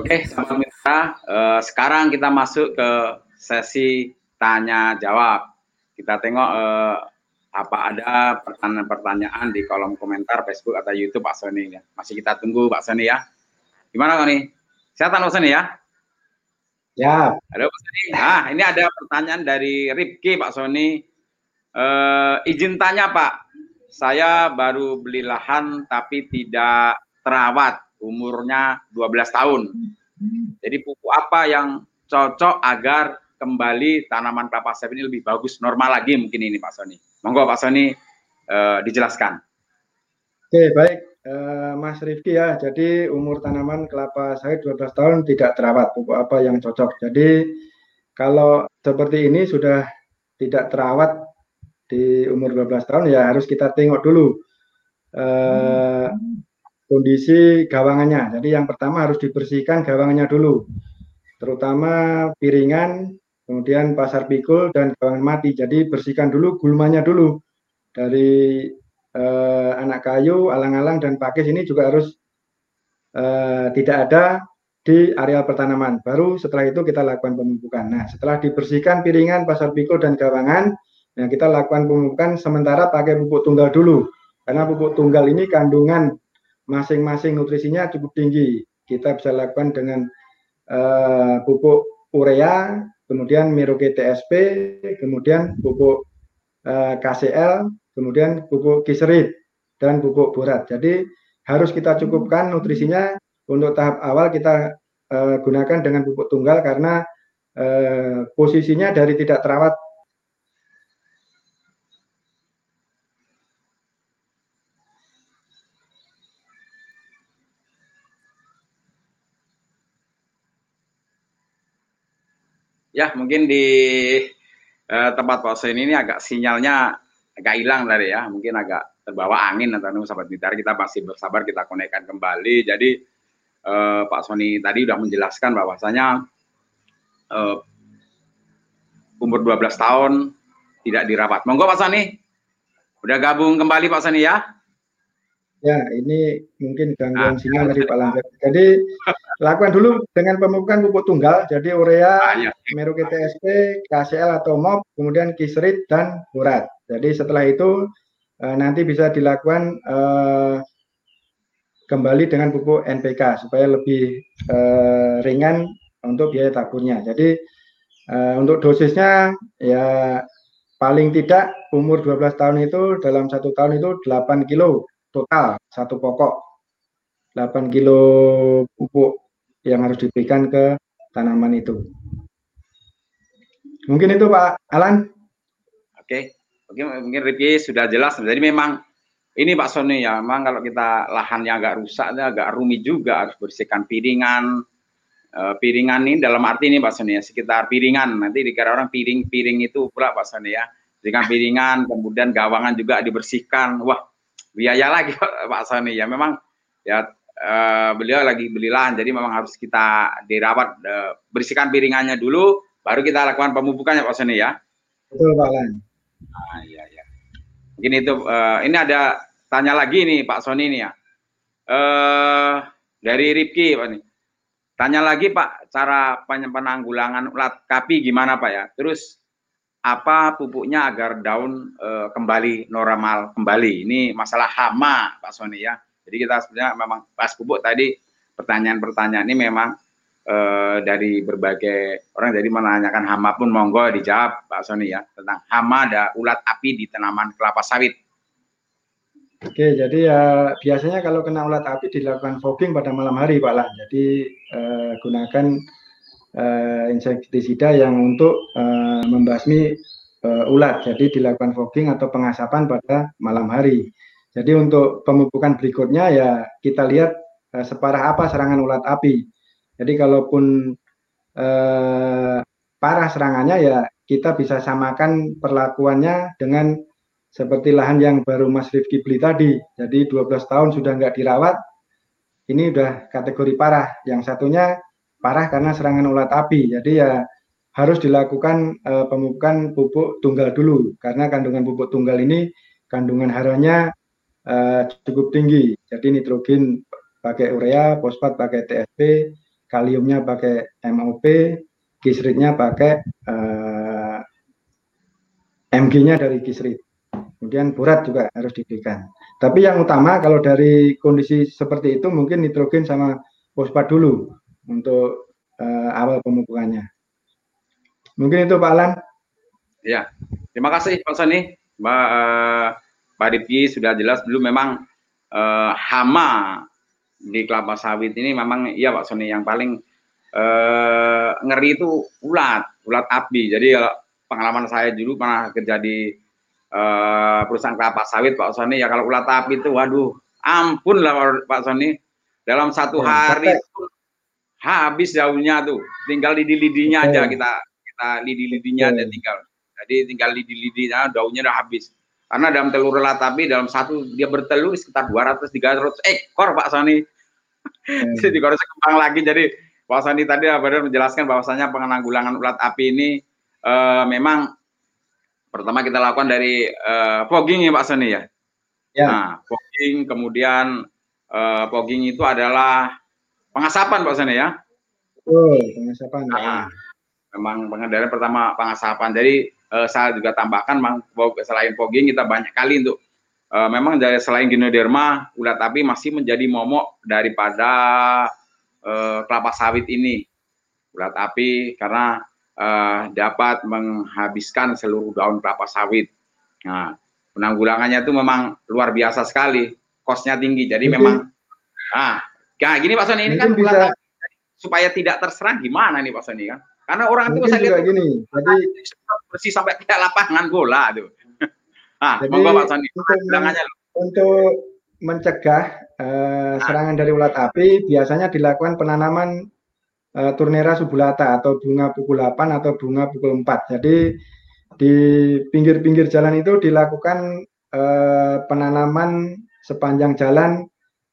Oke, mitra, uh, sekarang kita masuk ke sesi tanya jawab. Kita tengok uh, apa ada pertanyaan-pertanyaan di kolom komentar Facebook atau YouTube Pak Sony ya. Masih kita tunggu Pak Sony ya. Gimana Pak Sony? Sehat Pak Sony ya? Ya. Halo Pak Sony. Nah, ini ada pertanyaan dari Ripki Pak Sony. Uh, izin tanya Pak, saya baru beli lahan tapi tidak terawat umurnya 12 tahun. Jadi pupuk apa yang cocok agar kembali tanaman kelapa sawit ini lebih bagus, normal lagi mungkin ini Pak Sony. Monggo Pak Sony uh, dijelaskan. Oke, baik. Uh, Mas Rifki ya, jadi umur tanaman kelapa sawit 12 tahun tidak terawat, pupuk apa yang cocok. Jadi kalau seperti ini sudah tidak terawat di umur 12 tahun ya harus kita tengok dulu uh, kondisi gawangannya. Jadi yang pertama harus dibersihkan gawangannya dulu, terutama piringan, kemudian pasar pikul dan gawangan mati. Jadi bersihkan dulu gulmanya dulu dari eh, anak kayu, alang-alang dan pakis ini juga harus eh, tidak ada di area pertanaman. Baru setelah itu kita lakukan pemupukan. Nah, setelah dibersihkan piringan, pasar pikul dan gawangan, nah kita lakukan pemupukan sementara pakai pupuk tunggal dulu. Karena pupuk tunggal ini kandungan masing-masing nutrisinya cukup tinggi. Kita bisa lakukan dengan uh, pupuk urea, kemudian Miroke TSP, kemudian pupuk uh, eh, KCL, kemudian pupuk kiserit dan pupuk borat. Jadi harus kita cukupkan nutrisinya untuk tahap awal kita uh, gunakan dengan pupuk tunggal karena uh, posisinya dari tidak terawat Ya, mungkin di uh, tempat Pak Hussein ini agak sinyalnya agak hilang tadi ya, mungkin agak terbawa angin atau sahabat mitra kita masih bersabar kita konekkan kembali. Jadi uh, Pak Sony tadi sudah menjelaskan bahwasanya uh, umur 12 tahun tidak dirawat. Monggo Pak Sony, udah gabung kembali Pak Sony ya? Ya, ini mungkin gangguan ah, sinyal dari Pak Langgar. Jadi lakukan dulu dengan pemupukan pupuk tunggal, jadi urea, ah, ya. Meruki TSP, KCL atau MOP, kemudian kisrit dan urat. Jadi setelah itu uh, nanti bisa dilakukan uh, kembali dengan pupuk NPK supaya lebih uh, ringan untuk biaya taburnya. Jadi uh, untuk dosisnya ya paling tidak umur 12 tahun itu dalam satu tahun itu 8 kilo total satu pokok 8 kilo pupuk yang harus diberikan ke tanaman itu. Mungkin itu Pak Alan. Oke, mungkin Ricky sudah jelas. Jadi memang ini Pak Sony ya, memang kalau kita lahannya agak rusak, agak rumit juga harus bersihkan piringan. E, piringan ini dalam arti ini Pak Sony ya, sekitar piringan. Nanti dikira orang piring-piring itu pula Pak Sony ya. Bersihkan piringan, kemudian gawangan juga dibersihkan. Wah, biaya lagi Pak Sony ya memang ya uh, beliau lagi beli lahan jadi memang harus kita dirawat uh, bersihkan piringannya dulu baru kita lakukan pemupukannya Pak Sony ya? Betul Pak Lan. Ah iya ya mungkin itu uh, ini ada tanya lagi nih Pak Sony ini ya. Uh, dari Ripki Pak nih tanya lagi Pak cara penanggulangan ulat kapi gimana Pak ya? Terus apa pupuknya agar daun e, kembali normal kembali. Ini masalah hama Pak Sony ya. Jadi kita sebenarnya memang pas pupuk tadi pertanyaan-pertanyaan ini memang e, dari berbagai orang jadi menanyakan hama pun monggo dijawab Pak Sony ya tentang hama ada ulat api di tanaman kelapa sawit. Oke, jadi ya biasanya kalau kena ulat api dilakukan fogging pada malam hari Pak Lah. Jadi e, gunakan uh, insektisida yang untuk uh, membasmi uh, ulat. Jadi dilakukan fogging atau pengasapan pada malam hari. Jadi untuk pemupukan berikutnya ya kita lihat uh, separah apa serangan ulat api. Jadi kalaupun uh, parah serangannya ya kita bisa samakan perlakuannya dengan seperti lahan yang baru Mas Rifki beli tadi. Jadi 12 tahun sudah nggak dirawat, ini udah kategori parah. Yang satunya parah karena serangan ulat api. Jadi ya harus dilakukan uh, pemupukan pupuk tunggal dulu karena kandungan pupuk tunggal ini kandungan haranya uh, cukup tinggi. Jadi nitrogen pakai urea, fosfat pakai TSP, kaliumnya pakai MOP, kisritnya pakai uh, MG-nya dari kisrit. Kemudian borat juga harus diberikan. Tapi yang utama kalau dari kondisi seperti itu mungkin nitrogen sama fosfat dulu untuk uh, awal pemupukannya. Mungkin itu Pak Alan. Ya, terima kasih Pak Soni. Mbak uh, Pak Dipki sudah jelas dulu memang uh, hama di kelapa sawit ini memang iya Pak Soni yang paling uh, ngeri itu ulat, ulat api. Jadi pengalaman saya dulu pernah kerja di uh, perusahaan kelapa sawit Pak Sony ya kalau ulat api itu waduh ampun lah Pak Sony dalam satu ya, hari itu habis daunnya tuh tinggal lidi-lidinya aja kita kita lidi-lidinya aja tinggal jadi tinggal lidi-lidinya daunnya udah habis karena dalam telur ulat api dalam satu dia bertelur sekitar 200 300 ekor Pak Sony hmm. jadi kalau kembang lagi jadi Pak Sony tadi benar menjelaskan bahwasanya penanggulangan ulat api ini uh, memang pertama kita lakukan dari uh, fogging ya Pak Seni ya. ya. Nah, fogging kemudian uh, fogging itu adalah pengasapan Pak Seni ya. Oh, pengasapan. Nah, ya. Memang pengendalian pertama pengasapan. Jadi uh, saya juga tambahkan memang selain fogging kita banyak kali untuk uh, memang dari selain ginoderma ulat api masih menjadi momok daripada uh, kelapa sawit ini ulat api karena uh, dapat menghabiskan seluruh daun kelapa sawit. Nah, penanggulangannya itu memang luar biasa sekali, kosnya tinggi. Jadi memang, ah, nah, gini Pak Soni ini kan bisa, supaya tidak terserang gimana nih Pak Soni kan? Karena orang itu saya lihat gini, jadi bersih sampai tidak lapangan bola tuh. Ah, jadi, monggo Pak Soni. Untuk, untuk mencegah uh, serangan dari ulat api biasanya dilakukan penanaman uh, Turnera subulata atau bunga pukul 8 atau bunga pukul 4. Jadi di pinggir-pinggir jalan itu dilakukan uh, penanaman sepanjang jalan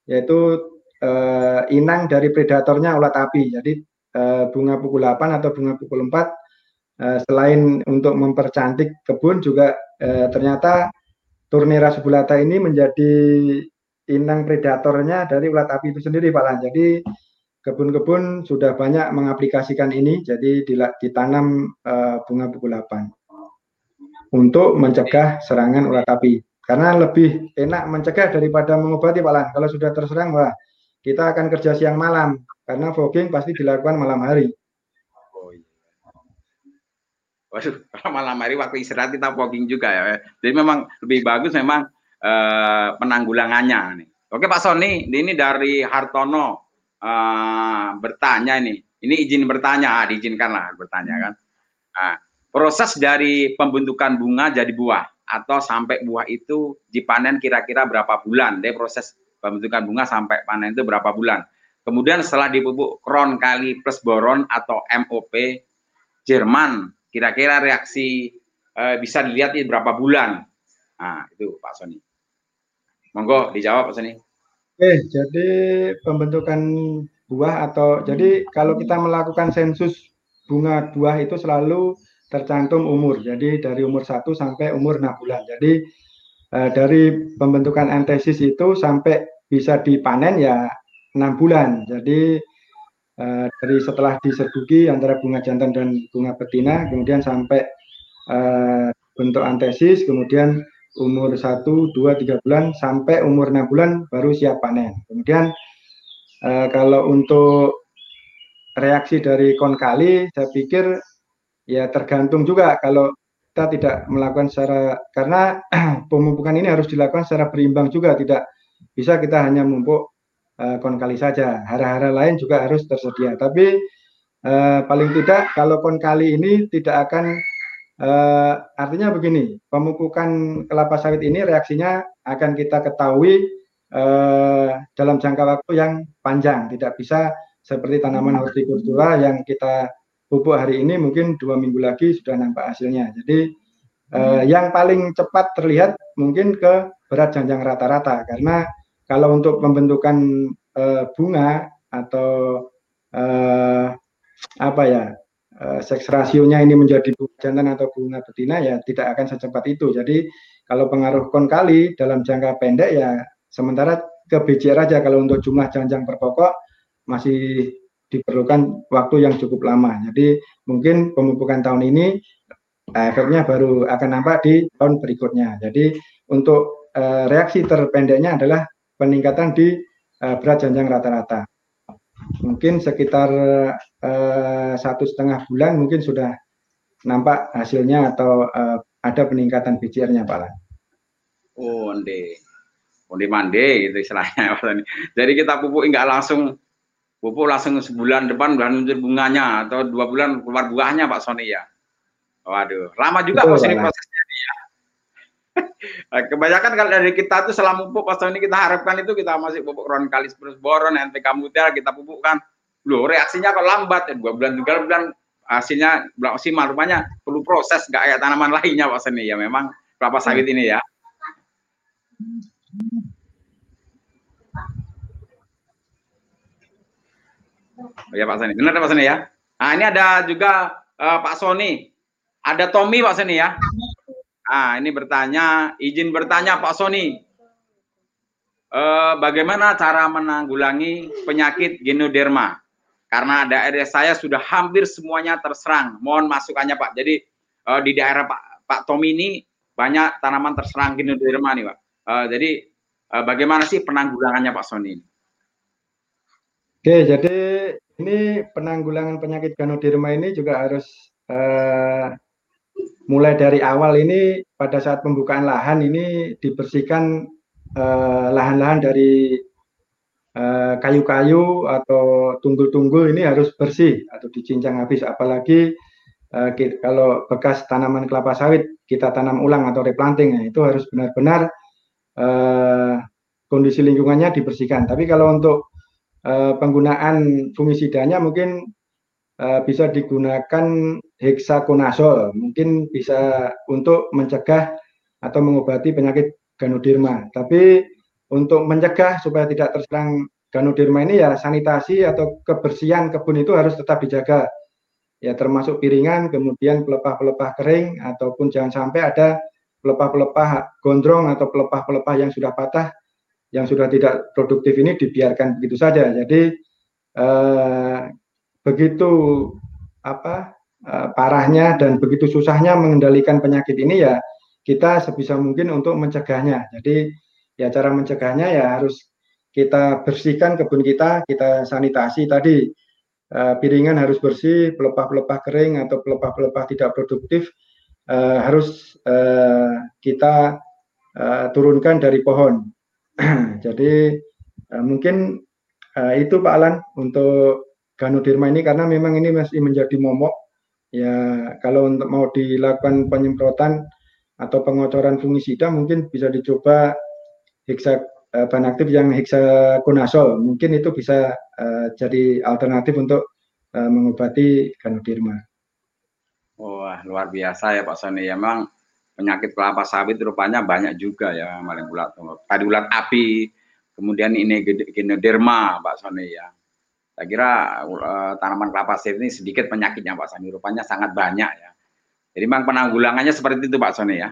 yaitu uh, inang dari predatornya ulat api. Jadi uh, bunga pukul 8 atau bunga pukul 4 uh, selain untuk mempercantik kebun juga uh, ternyata Turnera subulata ini menjadi inang predatornya dari ulat api itu sendiri Pak Lan. Jadi kebun-kebun sudah banyak mengaplikasikan ini, jadi ditanam uh, bunga buku 8 untuk mencegah serangan ulat api. Karena lebih enak mencegah daripada mengobati Pak Lan. Kalau sudah terserang, wah kita akan kerja siang malam karena fogging pasti dilakukan malam hari. Oh iya. Waduh, malam hari waktu istirahat kita fogging juga ya. Jadi memang lebih bagus memang uh, penanggulangannya. Nih. Oke Pak Sony, ini dari Hartono uh, bertanya ini. Ini izin bertanya, ah, diizinkanlah bertanya kan. Nah, proses dari pembentukan bunga jadi buah atau sampai buah itu dipanen kira-kira berapa bulan? Dari proses pembentukan bunga sampai panen itu berapa bulan? Kemudian setelah dipupuk kron kali plus boron atau MOP Jerman, kira-kira reaksi uh, bisa dilihat ini berapa bulan? Nah, itu Pak Sony. Monggo dijawab Pak Sony. Oke, jadi pembentukan buah atau jadi kalau kita melakukan sensus bunga buah itu selalu tercantum umur. Jadi dari umur 1 sampai umur 6 bulan. Jadi eh, dari pembentukan antesis itu sampai bisa dipanen ya 6 bulan. Jadi eh, dari setelah diserbuki antara bunga jantan dan bunga betina kemudian sampai eh, bentuk antesis kemudian umur 1, 2, 3 bulan sampai umur 6 bulan baru siap panen. Kemudian eh, kalau untuk reaksi dari konkali saya pikir ya tergantung juga kalau kita tidak melakukan secara karena pemupukan ini harus dilakukan secara berimbang juga tidak bisa kita hanya mumpuk eh, konkali saja. Hara-hara lain juga harus tersedia. Tapi eh, paling tidak kalau konkali ini tidak akan Uh, artinya begini, pemupukan kelapa sawit ini reaksinya akan kita ketahui uh, dalam jangka waktu yang panjang, tidak bisa seperti tanaman hortikultura yang kita pupuk hari ini mungkin dua minggu lagi sudah nampak hasilnya. Jadi uh, yang paling cepat terlihat mungkin ke berat janjang rata-rata karena kalau untuk pembentukan uh, bunga atau uh, apa ya uh, seks rasionya ini menjadi bunga jantan atau bunga betina ya tidak akan secepat itu. Jadi kalau pengaruh konkali dalam jangka pendek ya sementara ke BCR aja kalau untuk jumlah janjang per pokok masih diperlukan waktu yang cukup lama. Jadi mungkin pemupukan tahun ini efeknya baru akan nampak di tahun berikutnya. Jadi untuk uh, reaksi terpendeknya adalah peningkatan di uh, berat janjang rata-rata. Mungkin sekitar uh, satu setengah bulan mungkin sudah nampak hasilnya atau uh, ada peningkatan BCR-nya Pak Lan. Oh, onde. Onde mande gitu istilahnya Jadi kita pupuk enggak langsung pupuk langsung sebulan depan bulan muncul bunganya atau dua bulan keluar buahnya Pak Sony ya. Waduh, lama juga Betul, ini prosesnya ya. Kebanyakan kalau dari kita tuh selama pupuk pas ini kita harapkan itu kita masih pupuk ronkalis plus boron, NPK muda kita pupukkan. Loh, reaksinya kok lambat ya dua bulan tiga bulan hasilnya belum maksimal rupanya perlu proses nggak kayak tanaman lainnya Pak Seni ya memang kelapa sawit ini ya. Oh ya Pak Seni, benar Pak Seni ya. Nah ini ada juga uh, Pak Sony ada Tommy Pak Sony ya. Ah, ini bertanya, izin bertanya Pak Sony. Eh, bagaimana cara menanggulangi penyakit genoderma? Karena daerah saya sudah hampir semuanya terserang. Mohon masukannya Pak. Jadi eh, di daerah Pak Pak Tommy ini banyak tanaman terserang genoderma nih Pak. Eh, jadi eh, bagaimana sih penanggulangannya Pak Sony? Oke, jadi ini penanggulangan penyakit ganoderma ini juga harus eh, mulai dari awal ini pada saat pembukaan lahan ini dibersihkan eh, lahan-lahan dari eh, kayu-kayu atau tunggul-tunggul ini harus bersih atau dicincang habis. Apalagi kita, kalau bekas tanaman kelapa sawit kita tanam ulang atau replanting ya, itu harus benar-benar uh, kondisi lingkungannya dibersihkan. Tapi kalau untuk uh, penggunaan fungisidanya mungkin uh, bisa digunakan heksakonazol, mungkin bisa untuk mencegah atau mengobati penyakit ganoderma. Tapi untuk mencegah supaya tidak terserang ganoderma ini ya sanitasi atau kebersihan kebun itu harus tetap dijaga. Ya termasuk piringan, kemudian pelepah-pelepah kering ataupun jangan sampai ada pelepah-pelepah gondrong atau pelepah-pelepah yang sudah patah yang sudah tidak produktif ini dibiarkan begitu saja. Jadi eh, begitu apa uh, parahnya dan begitu susahnya mengendalikan penyakit ini ya kita sebisa mungkin untuk mencegahnya. Jadi ya cara mencegahnya ya harus kita bersihkan kebun kita, kita sanitasi tadi uh, piringan harus bersih, pelepah-pelepah kering atau pelepah-pelepah tidak produktif uh, harus uh, kita uh, turunkan dari pohon. Jadi uh, mungkin uh, itu Pak Alan untuk Ganoderma ini karena memang ini masih menjadi momok. Ya kalau untuk mau dilakukan penyemprotan atau pengocoran fungisida mungkin bisa dicoba heksa uh, bahan aktif yang heksakonazol mungkin itu bisa uh, jadi alternatif untuk uh, mengobati Ganoderma. Wah luar biasa ya Pak Sony ya memang penyakit kelapa sawit rupanya banyak juga ya maling ulat tadi ulat api kemudian ini genoderma Pak Sony ya saya kira uh, tanaman kelapa sawit ini sedikit penyakitnya Pak Sani, rupanya sangat banyak ya. Jadi memang penanggulangannya seperti itu Pak Soni ya.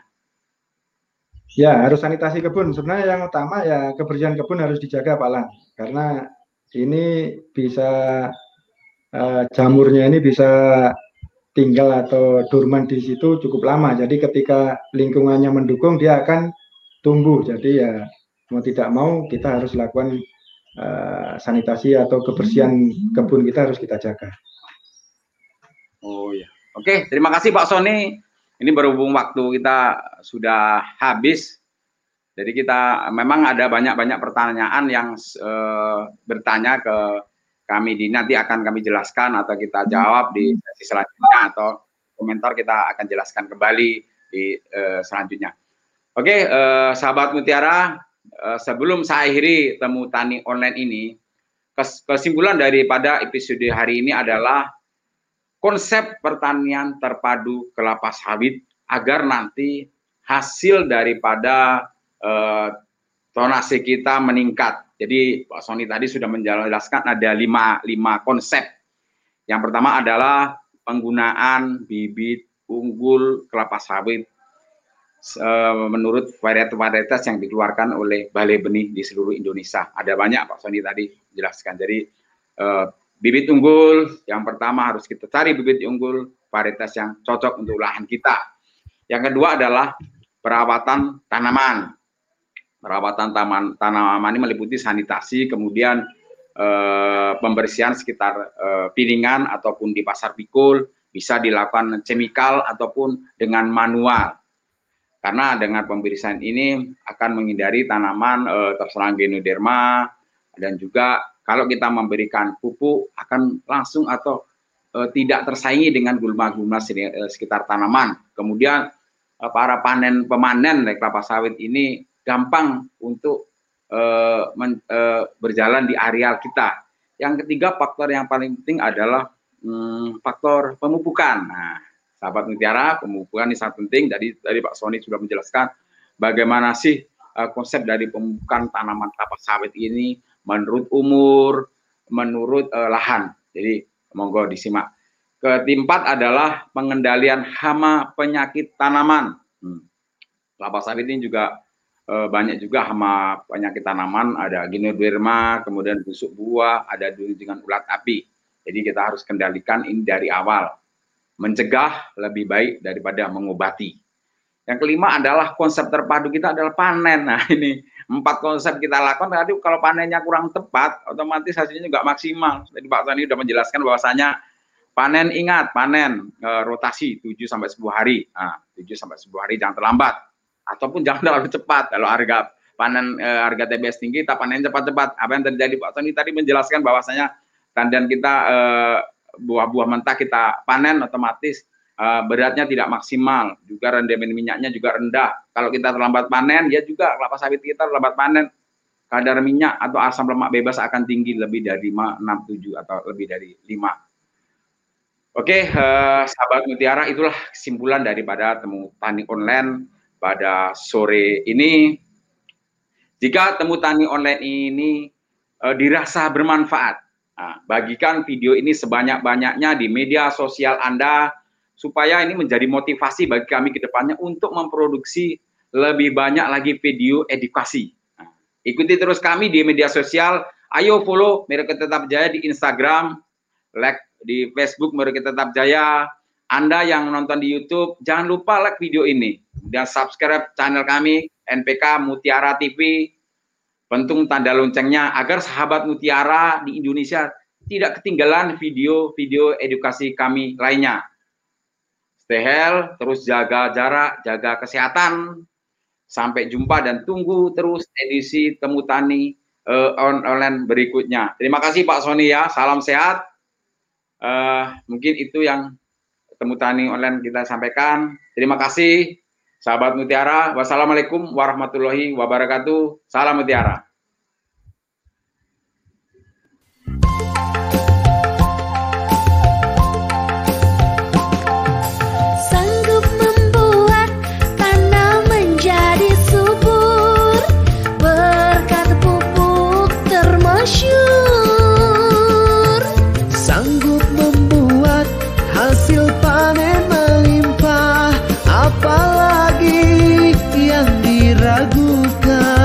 Ya, harus sanitasi kebun. Sebenarnya yang utama ya kebersihan kebun harus dijaga Pak Lan. Karena ini bisa uh, jamurnya ini bisa tinggal atau dorman di situ cukup lama. Jadi ketika lingkungannya mendukung dia akan tumbuh. Jadi ya mau tidak mau kita harus lakukan uh, sanitasi atau kebersihan kebun kita harus kita jaga. Oh ya, oke terima kasih Pak Sony. Ini berhubung waktu kita sudah habis, jadi kita memang ada banyak-banyak pertanyaan yang uh, bertanya ke kami di nanti akan kami jelaskan atau kita jawab di sesi selanjutnya atau komentar kita akan jelaskan kembali di uh, selanjutnya. Oke, uh, sahabat Mutiara, Eh, sebelum saya akhiri temu tani online ini, kesimpulan daripada episode hari ini adalah konsep pertanian terpadu kelapa sawit agar nanti hasil daripada eh, tonase kita meningkat. Jadi Pak Sony tadi sudah menjelaskan ada lima, lima konsep. Yang pertama adalah penggunaan bibit unggul kelapa sawit Eh, menurut varietas-varietas yang dikeluarkan oleh Balai Benih di seluruh Indonesia. Ada banyak Pak Sony tadi jelaskan. Jadi uh, bibit unggul, yang pertama harus kita cari bibit unggul, varietas yang cocok untuk lahan kita. Yang kedua adalah perawatan tanaman. Perawatan taman, tanaman ini meliputi sanitasi, kemudian eh, pembersihan sekitar eh, piringan ataupun di pasar pikul, bisa dilakukan chemical ataupun dengan manual. Karena dengan pembersihan ini akan menghindari tanaman eh, terserang genoderma dan juga kalau kita memberikan pupuk akan langsung atau e, tidak tersaingi dengan gulma-gulma e, sekitar tanaman. Kemudian e, para panen pemanen kelapa sawit ini gampang untuk e, men, e, berjalan di areal kita. Yang ketiga faktor yang paling penting adalah hmm, faktor pemupukan. Nah, sahabat mutiara, pemupukan ini sangat penting. Jadi tadi Pak Sony sudah menjelaskan bagaimana sih uh, konsep dari pemupukan tanaman kelapa sawit ini menurut umur, menurut uh, lahan. Jadi monggo disimak. Keempat adalah pengendalian hama penyakit tanaman. Hmm. Kelapa sawit ini juga uh, banyak juga hama penyakit tanaman, ada ginoderma, kemudian busuk buah, ada dengan ulat api. Jadi kita harus kendalikan ini dari awal. Mencegah lebih baik daripada mengobati. Yang kelima adalah konsep terpadu kita adalah panen. Nah ini empat konsep kita lakukan tadi kalau panennya kurang tepat otomatis hasilnya juga maksimal. Jadi Pak Tani sudah menjelaskan bahwasanya panen ingat panen e, rotasi 7 sampai 10 hari. Nah, 7 sampai 10 hari jangan terlambat ataupun jangan terlalu cepat. Kalau harga panen e, harga TBS tinggi kita panen cepat-cepat. Apa yang terjadi Pak Tani tadi menjelaskan bahwasanya tandan kita e, buah-buah mentah kita panen otomatis uh, beratnya tidak maksimal, juga rendemen minyaknya juga rendah. Kalau kita terlambat panen, ya juga kelapa sawit kita terlambat panen, kadar minyak atau asam lemak bebas akan tinggi lebih dari 5, 6, 7 atau lebih dari 5. Oke, uh, sahabat mutiara, itulah kesimpulan daripada temu tani online pada sore ini. Jika temu tani online ini uh, dirasa bermanfaat, nah, bagikan video ini sebanyak-banyaknya di media sosial Anda, supaya ini menjadi motivasi bagi kami ke depannya untuk memproduksi lebih banyak lagi video edukasi. Nah, ikuti terus kami di media sosial. Ayo follow Mereka Tetap Jaya di Instagram, like di Facebook Mereka Tetap Jaya. Anda yang nonton di YouTube, jangan lupa like video ini dan subscribe channel kami NPK Mutiara TV. Pentung tanda loncengnya agar sahabat Mutiara di Indonesia tidak ketinggalan video-video edukasi kami lainnya stay health, terus jaga jarak, jaga kesehatan. Sampai jumpa dan tunggu terus edisi Temu Tani uh, on online berikutnya. Terima kasih Pak Sony ya, salam sehat. Uh, mungkin itu yang Temu Tani online kita sampaikan. Terima kasih sahabat Mutiara. Wassalamualaikum warahmatullahi wabarakatuh. Salam Mutiara. ragukan